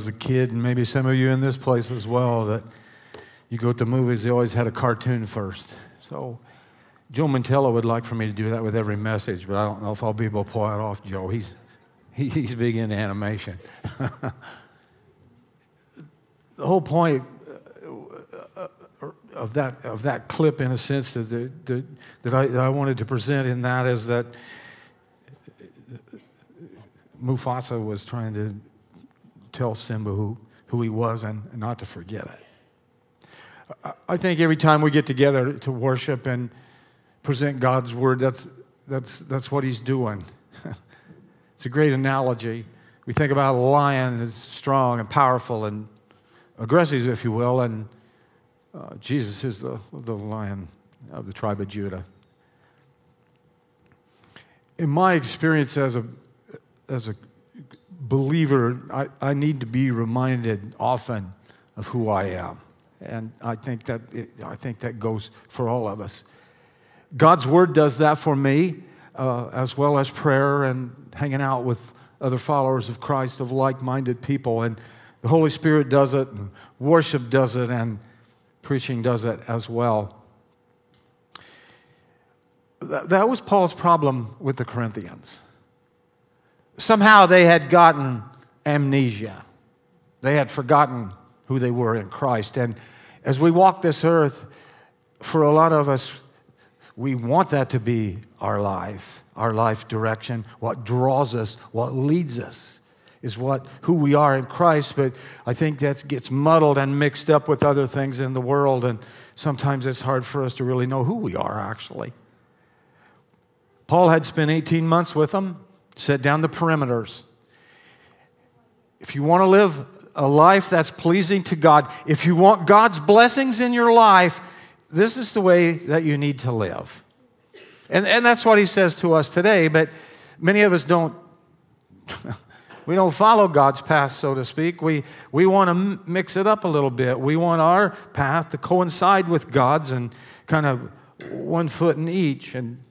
As a kid, and maybe some of you in this place as well, that you go to movies, they always had a cartoon first. So Joe Mantello would like for me to do that with every message, but I don't know if I'll be able to pull that off, Joe. He's, he, he's big into animation. the whole point uh, of that, of that clip, in a sense, that, that, that, I, that I wanted to present in that is that Mufasa was trying to tell Simba who, who he was and, not to forget it. I- I think every time we get together to worship and present God's word, that's, that's, that's what he's doing. it's a great analogy. We think about a lion as strong and powerful and aggressive, if you will, and uh, Jesus is the, the lion of the tribe of Judah. In my experience as a, as a believer, I, I need to be reminded often of who I am. And I think, that it, I think that goes for all of us. God's Word does that for me, uh, as well as prayer and hanging out with other followers of Christ, of like minded people. And the Holy Spirit does it, and worship does it, and preaching does it as well. That, that was Paul's problem with the Corinthians somehow they had gotten amnesia. They had forgotten who they were in Christ. And as we walk this earth, for a lot of us, we want that to be our life, our life direction. What draws us, what leads us is what who we are in Christ, but I think that gets muddled and mixed up with other things in the world and sometimes it's hard for us to really know who we are actually. Paul had spent 18 months with them set down the perimeters. If you want to live a life that's pleasing to God, if you want God's blessings in your life, this is the way that you need to live. And, and that's what he says to us today, but many of us don't. we don't follow God's path, so to speak. We, we want to m- mix it up a little bit. We want our path to coincide with God's and kind of one foot in each. And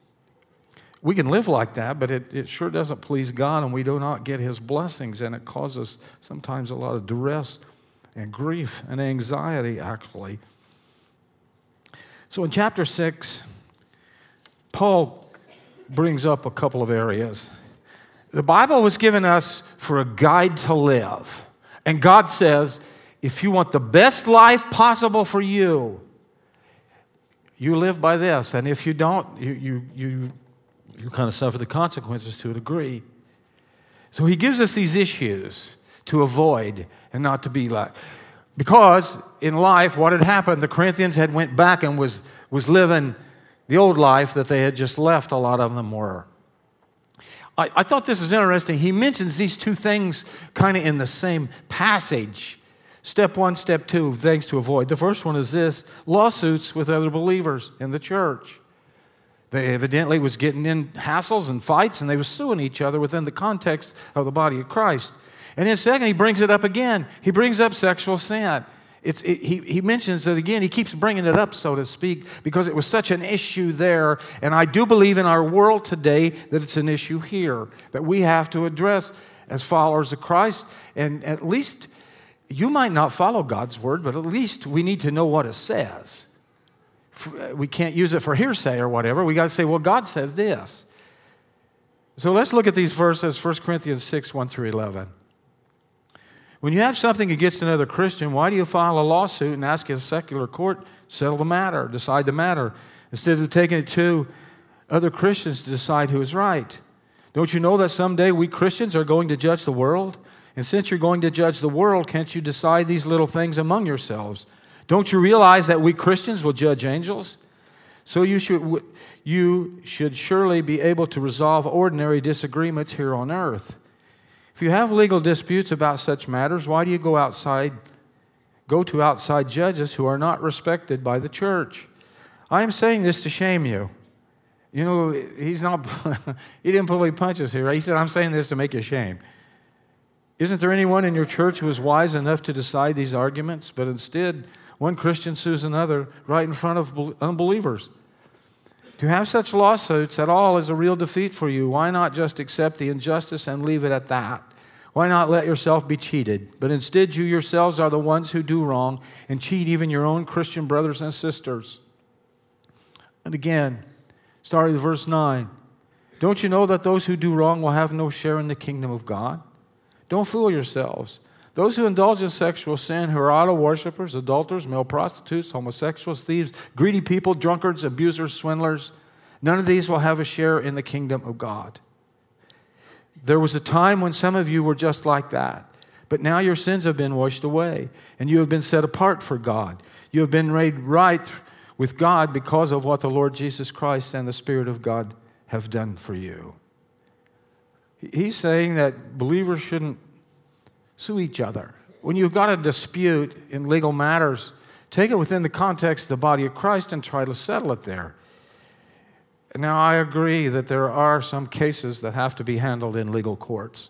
we can live like that, but it, it sure doesn't please God, and we do not get His blessings, and it causes sometimes a lot of duress and grief and anxiety, actually. So in chapter 6, Paul brings up a couple of areas. The Bible was given us for a guide to live, and God says, if you want the best life possible for you, you live by this, and if you don't, you, you, you you kind of suffer the consequences to a degree. So he gives us these issues to avoid and not to be like. Because in life, what had happened, the Corinthians had went back and was, was living the old life that they had just left, a lot of them were. I, I thought this is interesting. He mentions these two things kind of in the same passage. Step one, step two, things to avoid. The first one is this lawsuits with other believers in the church. They evidently was getting in hassles and fights, and they were suing each other within the context of the body of Christ. And then, second, he brings it up again. He brings up sexual sin. It's, it, he, he mentions it again. He keeps bringing it up, so to speak, because it was such an issue there. And I do believe in our world today that it's an issue here that we have to address as followers of Christ. And at least you might not follow God's word, but at least we need to know what it says. Uh, we can't use it for hearsay or whatever. We got to say, well, God says this. So let's look at these verses 1 Corinthians 6 1 through 11. When you have something against another Christian, why do you file a lawsuit and ask a secular court settle the matter, decide the matter, instead of taking it to other Christians to decide who is right? Don't you know that someday we Christians are going to judge the world? And since you're going to judge the world, can't you decide these little things among yourselves? Don't you realize that we Christians will judge angels? So you should, you should surely be able to resolve ordinary disagreements here on earth. If you have legal disputes about such matters, why do you go outside, go to outside judges who are not respected by the church? I am saying this to shame you. You know, he's not, he didn't pull any punches here. He said, I'm saying this to make you shame. Isn't there anyone in your church who is wise enough to decide these arguments? But instead, one Christian sues another right in front of unbelievers. To have such lawsuits at all is a real defeat for you. Why not just accept the injustice and leave it at that? Why not let yourself be cheated? But instead, you yourselves are the ones who do wrong and cheat even your own Christian brothers and sisters. And again, starting with verse 9 Don't you know that those who do wrong will have no share in the kingdom of God? Don't fool yourselves. Those who indulge in sexual sin, who are idol worshippers, adulterers, male prostitutes, homosexuals, thieves, greedy people, drunkards, abusers, swindlers, none of these will have a share in the kingdom of God. There was a time when some of you were just like that, but now your sins have been washed away, and you have been set apart for God. You have been made right with God because of what the Lord Jesus Christ and the Spirit of God have done for you. He's saying that believers shouldn't sue each other. When you've got a dispute in legal matters, take it within the context of the body of Christ and try to settle it there. Now, I agree that there are some cases that have to be handled in legal courts.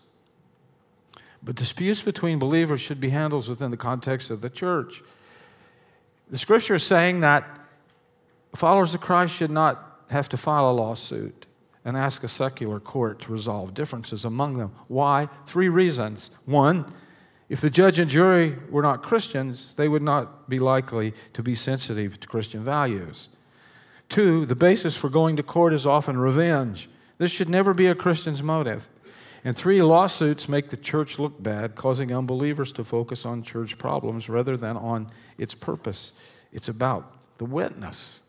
But disputes between believers should be handled within the context of the church. The scripture is saying that followers of Christ should not have to file a lawsuit and ask a secular court to resolve differences among them. Why? Three reasons. One, if the judge and jury were not Christians, they would not be likely to be sensitive to Christian values. Two, the basis for going to court is often revenge. This should never be a Christian's motive. And three, lawsuits make the church look bad, causing unbelievers to focus on church problems rather than on its purpose. It's about the witness,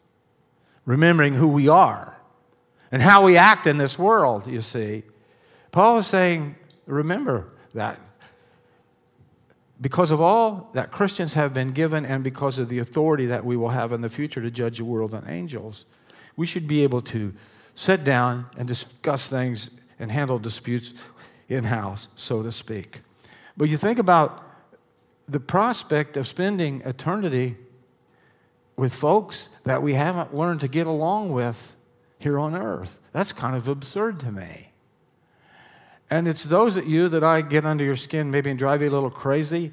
remembering who we are and how we act in this world, you see. Paul is saying, remember that. Because of all that Christians have been given and because of the authority that we will have in the future to judge the world and angels, we should be able to sit down and discuss things and handle disputes in house, so to speak. But you think about the prospect of spending eternity with folks that we haven't learned to get along with here on earth. That's kind of absurd to me. And it's those of you that I get under your skin, maybe and drive you a little crazy.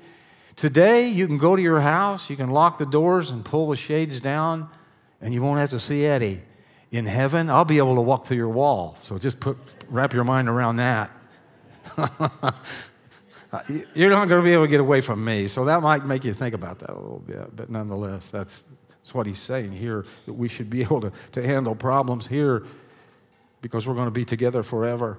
Today, you can go to your house, you can lock the doors and pull the shades down, and you won't have to see Eddie. In heaven, I'll be able to walk through your wall. So just put, wrap your mind around that. You're not going to be able to get away from me. So that might make you think about that a little bit. But nonetheless, that's, that's what he's saying here that we should be able to, to handle problems here because we're going to be together forever.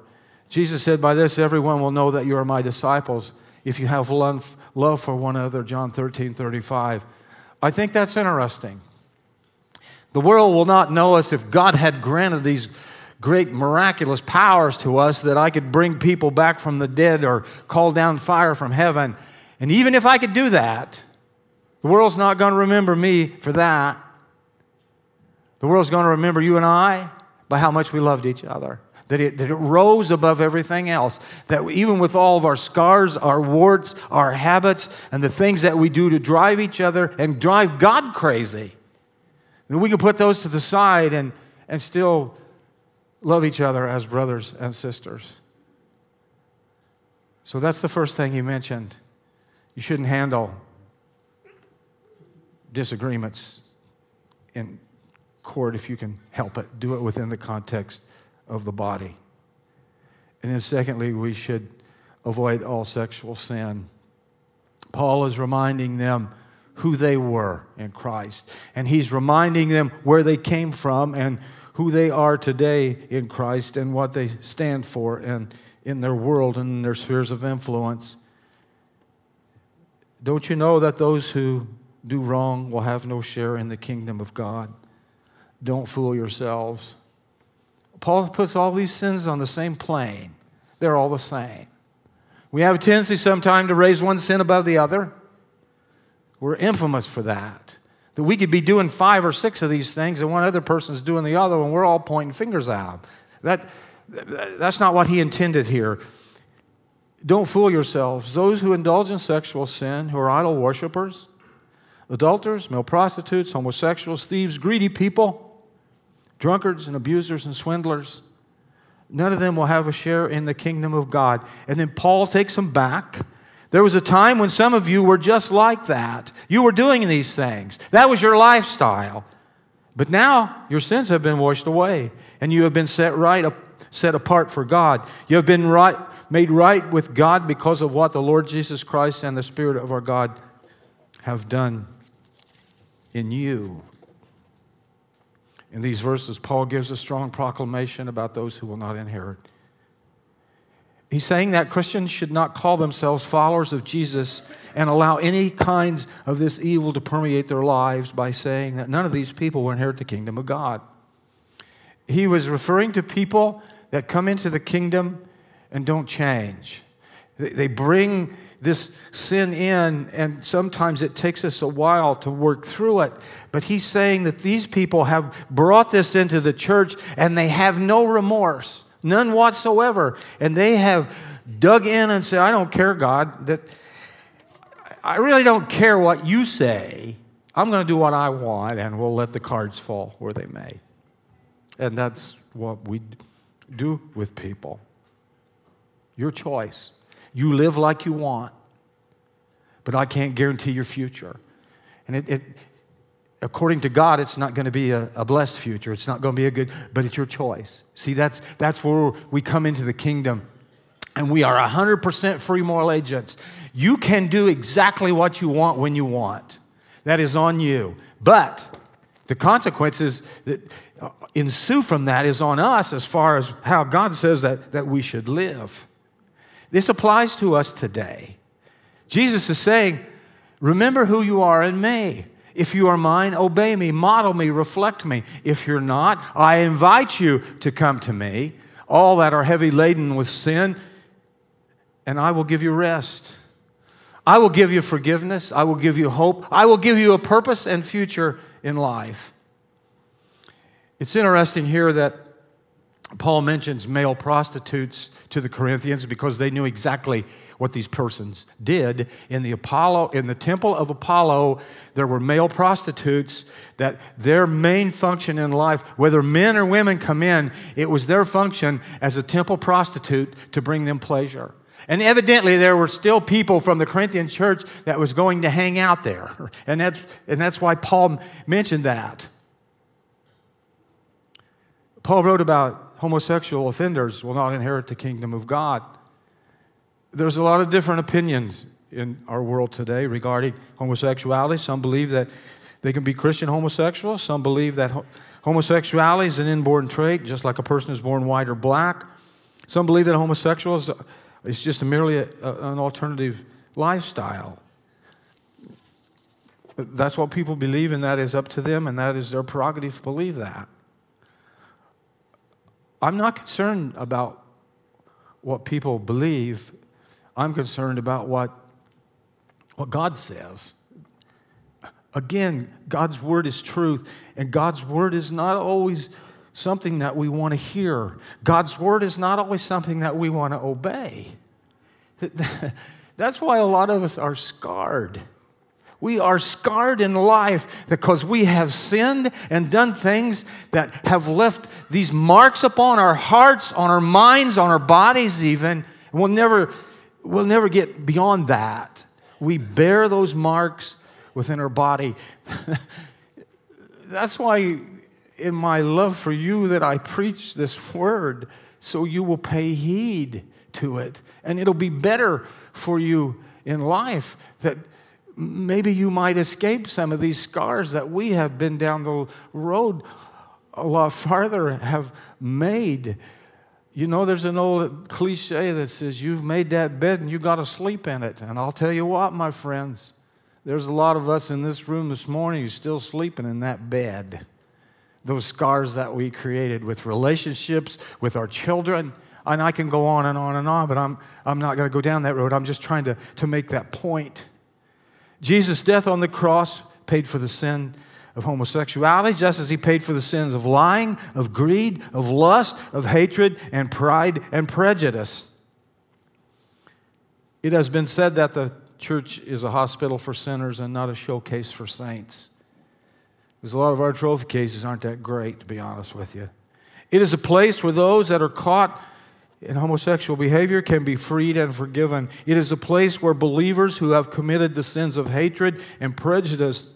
Jesus said, By this everyone will know that you are my disciples if you have love, for one another. John 13 35. I think that's interesting. The world will not know us if God had granted these great miraculous powers to us that I could bring people back from the dead or call down fire from heaven. And even if I could do that, the world's not going to remember me for that. The world's going to remember you and I by how much we loved each other. That it, that it rose above everything else. That even with all of our scars, our warts, our habits, and the things that we do to drive each other and drive God crazy, that we can put those to the side and, and still love each other as brothers and sisters. So that's the first thing you mentioned. You shouldn't handle disagreements in court if you can help it. Do it within the context of the body. And then, secondly, we should avoid all sexual sin. Paul is reminding them who they were in Christ, and he's reminding them where they came from and who they are today in Christ and what they stand for and in their world and in their spheres of influence. Don't you know that those who do wrong will have no share in the kingdom of God? Don't fool yourselves. Paul puts all these sins on the same plane. They're all the same. We have a tendency sometimes to raise one sin above the other. We're infamous for that. That we could be doing five or six of these things and one other person's doing the other, and we're all pointing fingers at them. That, that's not what he intended here. Don't fool yourselves. Those who indulge in sexual sin, who are idol worshippers, adulterers, male prostitutes, homosexuals, thieves, greedy people, drunkards and abusers and swindlers, none of them will have a share in the kingdom of God. And then Paul takes them back. There was a time when some of you were just like that. You were doing these things, that was your lifestyle. But now your sins have been washed away and you have been set right set apart for God. You have been right, made right with God because of what the Lord Jesus Christ and the Spirit of our God have done in you. In these verses, Paul gives a strong proclamation about those who will not inherit. He's saying that Christians should not call themselves followers of Jesus and allow any kinds of this evil to permeate their lives by saying that none of these people will inherit the kingdom of God. He was referring to people that come into the kingdom and don't change. They bring this sin in, and sometimes it takes us a while to work through it. But he's saying that these people have brought this into the church and they have no remorse, none whatsoever. And they have dug in and said, I don't care, God, that I really don't care what you say. I'm going to do what I want, and we'll let the cards fall where they may. And that's what we do with people. Your choice. You live like you want, but I can't guarantee your future. And it, it according to God, it's not going to be a, a, blessed future. It's not going to be a good, but it's your choice. See, that's, that's where we come into the kingdom. And we are 100% free moral agents. You can do exactly what you want when you want. That is on you. But the consequences that uh, ensue from that is on us as far as how God says that, that we should live. This applies to us today. Jesus is saying, Remember who you are in me. If you are mine, obey me, model me, reflect me. If you're not, I invite you to come to me, all that are heavy laden with sin, and I will give you rest. I will give you forgiveness. I will give you hope. I will give you a purpose and future in life. It's interesting here that Paul mentions male prostitutes to the Corinthians because they knew exactly what these persons did. In the Apollo, in the temple of Apollo, there were male prostitutes that their main function in life, whether men or women come in, it was their function as a temple prostitute to bring them pleasure. And evidently, there were still people from the Corinthian church that was going to hang out there. And that's, and that's why Paul mentioned that. Paul wrote about homosexual offenders will not inherit the kingdom of God. There's a lot of different opinions in our world today regarding homosexuality. Some believe that they can be Christian homosexuals. Some believe that homosexuality is an inborn trait, just like a person is born white or black. Some believe that homosexuals is just merely a, a, an alternative lifestyle. That's what people believe, and that is up to them, and that is their prerogative to believe that. I'm not concerned about what people believe. I'm concerned about what, what God says. Again, God's word is truth, and God's word is not always something that we want to hear. God's word is not always something that we want to obey. That's why a lot of us are scarred. We are scarred in life because we have sinned and done things that have left these marks upon our hearts, on our minds, on our bodies, even. We'll never, we'll never get beyond that. We bear those marks within our body. That's why, in my love for you, that I preach this word, so you will pay heed to it. And it'll be better for you in life that maybe you might escape some of these scars that we have been down the road a lot farther have made. You know, there's an old cliche that says, You've made that bed and you got to sleep in it. And I'll tell you what, my friends, there's a lot of us in this room this morning who's still sleeping in that bed. Those scars that we created with relationships, with our children. And I can go on and on and on, but I'm, I'm not going to go down that road. I'm just trying to, to make that point. Jesus' death on the cross paid for the sin of homosexuality, just as he paid for the sins of lying, of greed, of lust, of hatred, and pride and prejudice. It has been said that the church is a hospital for sinners and not a showcase for saints. Because a lot of our trophy cases aren't that great, to be honest with you. It is a place where those that are caught in homosexual behavior can be freed and forgiven. It is a place where believers who have committed the sins of hatred and prejudice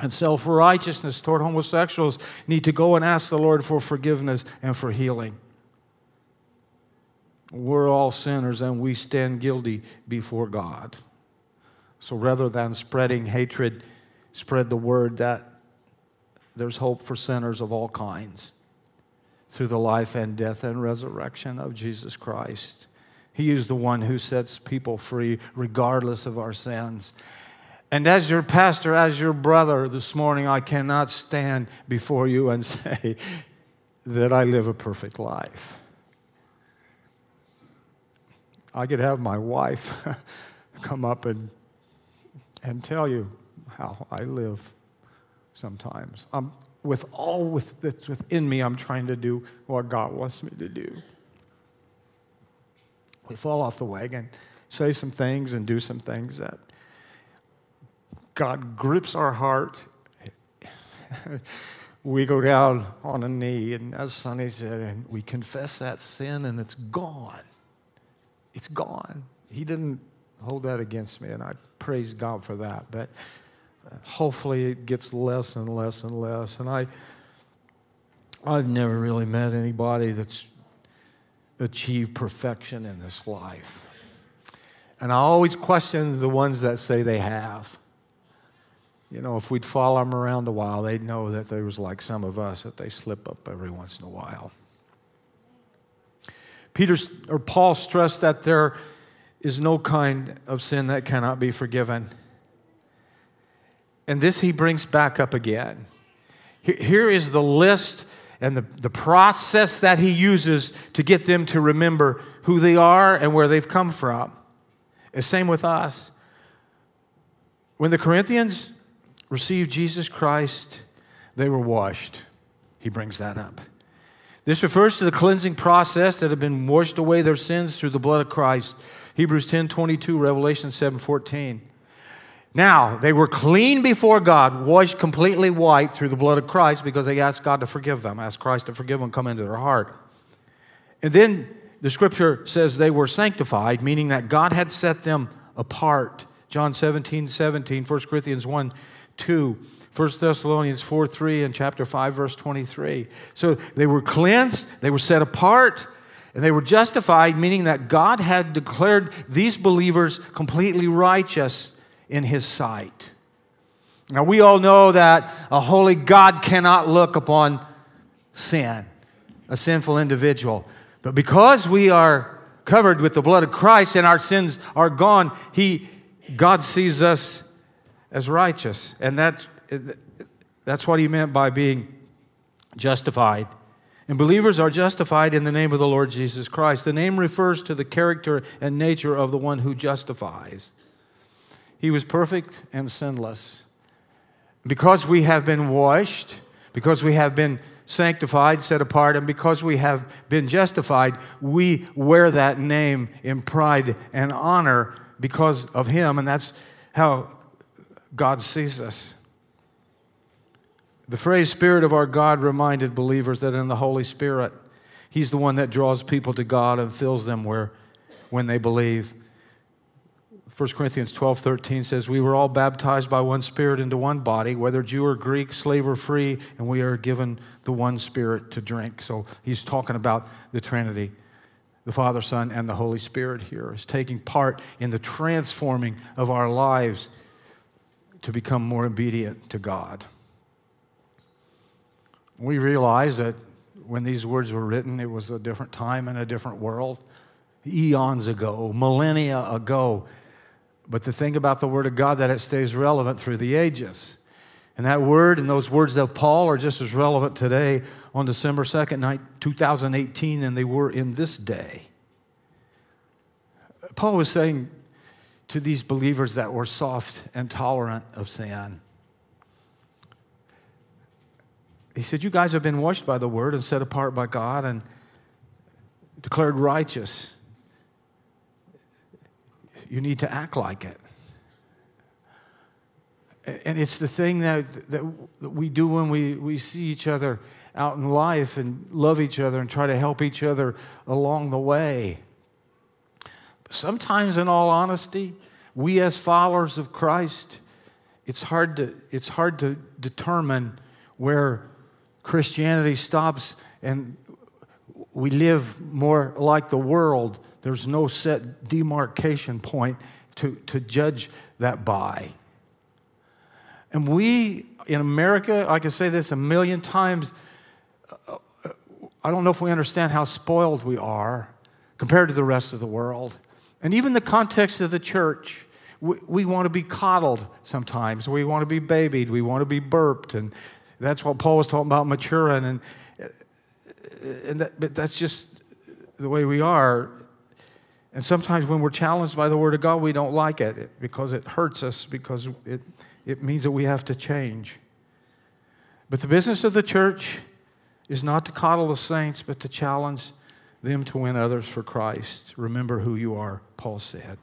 and self righteousness toward homosexuals need to go and ask the Lord for forgiveness and for healing. We're all sinners and we stand guilty before God. So rather than spreading hatred, spread the word that there's hope for sinners of all kinds through the life and death and resurrection of Jesus Christ. He is the one who sets people free regardless of our sins. And as your pastor, as your brother this morning, I cannot stand before you and say that I live a perfect life. I could have my wife come up and, and tell you how I live sometimes. I'm, with all with, that's within me, I'm trying to do what God wants me to do. We fall off the wagon, say some things, and do some things that God grips our heart. we go down on a knee, and as Sonny said, and we confess that sin, and it's gone. It's gone. He didn't hold that against me, and I praise God for that. But hopefully it gets less and less and less. And I, I've never really met anybody that's achieved perfection in this life. And I always question the ones that say they have. You know, if we'd follow them around a while, they'd know that there was like some of us that they slip up every once in a while. Peter or Paul stressed that there is no kind of sin that cannot be forgiven. And this he brings back up again. Here is the list and the, the process that he uses to get them to remember who they are and where they've come from. The same with us. When the Corinthians received Jesus Christ, they were washed. He brings that up. This refers to the cleansing process that had been washed away their sins through the blood of Christ. Hebrews 10 22, Revelation 7 14. Now, they were clean before God, washed completely white through the blood of Christ because they asked God to forgive them, asked Christ to forgive them, come into their heart. And then the scripture says they were sanctified, meaning that God had set them apart. John 17, 17, 1 Corinthians 1, 2, 1 Thessalonians 4, 3, and chapter 5, verse 23. So they were cleansed, they were set apart, and they were justified, meaning that God had declared these believers completely righteous in his sight. Now, we all know that a holy God cannot look upon sin, a sinful individual. But because we are covered with the blood of Christ and our sins are gone, he, God sees us as righteous. And that, that's what he meant by being justified. And believers are justified in the name of the Lord Jesus Christ. The name refers to the character and nature of the one who justifies. He was perfect and sinless. Because we have been washed, because we have been sanctified, set apart, and because we have been justified, we wear that name in pride and honor because of Him, and that's how God sees us. The phrase Spirit of our God reminded believers that in the Holy Spirit, He's the one that draws people to God and fills them where, when they believe. 1 Corinthians 12, 13 says, We were all baptized by one Spirit into one body, whether Jew or Greek, slave or free, and we are given the one Spirit to drink. So he's talking about the Trinity. The Father, Son, and the Holy Spirit here is taking part in the transforming of our lives to become more obedient to God. We realize that when these words were written, it was a different time and a different world, eons ago, millennia ago. But the thing about the Word of God that it stays relevant through the ages. And that word and those words of Paul are just as relevant today on December 2nd, 2018 than they were in this day. Paul was saying to these believers that were soft and tolerant of sin, he said, You guys have been washed by the word and set apart by God and declared righteous. You need to act like it. And it's the thing that, that we do when we, we see each other out in life and love each other and try to help each other along the way. Sometimes, in all honesty, we as followers of Christ, it's hard to, it's hard to determine where Christianity stops and we live more like the world. There's no set demarcation point to, to judge that by. And we in America, I can say this a million times, uh, I don't know if we understand how spoiled we are compared to the rest of the world. And even the context of the church, we, we want to be coddled sometimes. We want to be babied. We want to be burped. And that's what Paul was talking about maturing. And, uh, and that, but that's just the way we are. And sometimes when we're challenged by the Word of God, we don't like it because it hurts us, because it, it means that we have to change. But the business of the church is not to coddle the saints, but to challenge them to win others for Christ. Remember who you are, Paul said.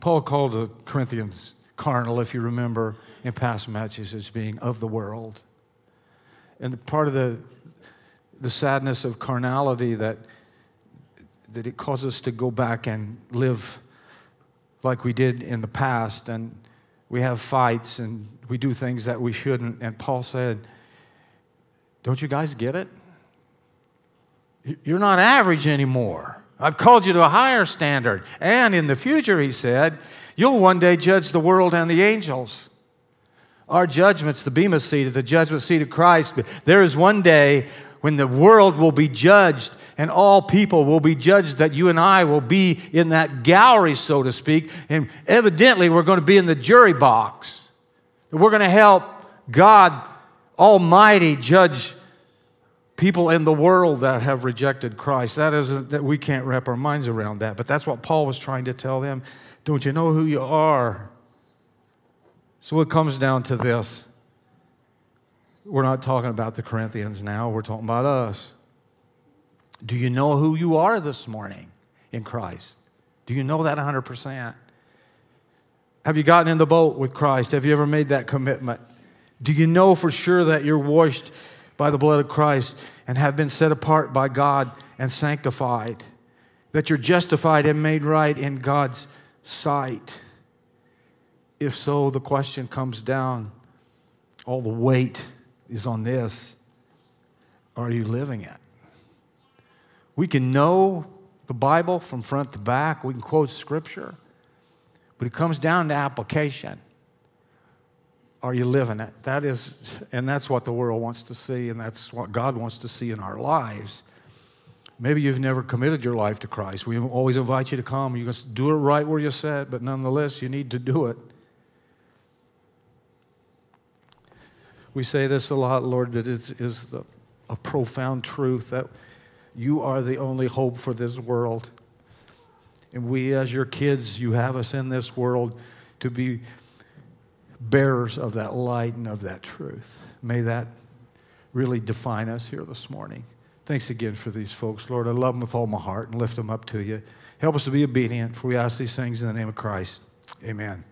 Paul called the Corinthians carnal, if you remember in past matches as being of the world. And part of the, the sadness of carnality that, that it causes us to go back and live like we did in the past, and we have fights and we do things that we shouldn't. And Paul said, Don't you guys get it? You're not average anymore. I've called you to a higher standard. And in the future, he said, you'll one day judge the world and the angels. Our judgment's the Bema seat of the judgment seat of Christ. But there is one day when the world will be judged and all people will be judged that you and I will be in that gallery, so to speak. And evidently, we're going to be in the jury box. We're going to help God Almighty judge people in the world that have rejected Christ. That isn't that we can't wrap our minds around that, but that's what Paul was trying to tell them. Don't you know who you are? So it comes down to this. We're not talking about the Corinthians now, we're talking about us. Do you know who you are this morning in Christ? Do you know that 100%? Have you gotten in the boat with Christ? Have you ever made that commitment? Do you know for sure that you're washed by the blood of Christ and have been set apart by God and sanctified? That you're justified and made right in God's sight? If so, the question comes down all the weight is on this. Are you living it? We can know the Bible from front to back, we can quote scripture, but it comes down to application. Are you living it? That is, and that's what the world wants to see, and that's what God wants to see in our lives. Maybe you've never committed your life to Christ. We always invite you to come. You just do it right where you sit, but nonetheless, you need to do it. We say this a lot, Lord, that it is the, a profound truth that you are the only hope for this world. And we, as your kids, you have us in this world to be bearers of that light and of that truth. May that really define us here this morning. Thanks again for these folks, Lord. I love them with all my heart and lift them up to you. Help us to be obedient, for we ask these things in the name of Christ. Amen.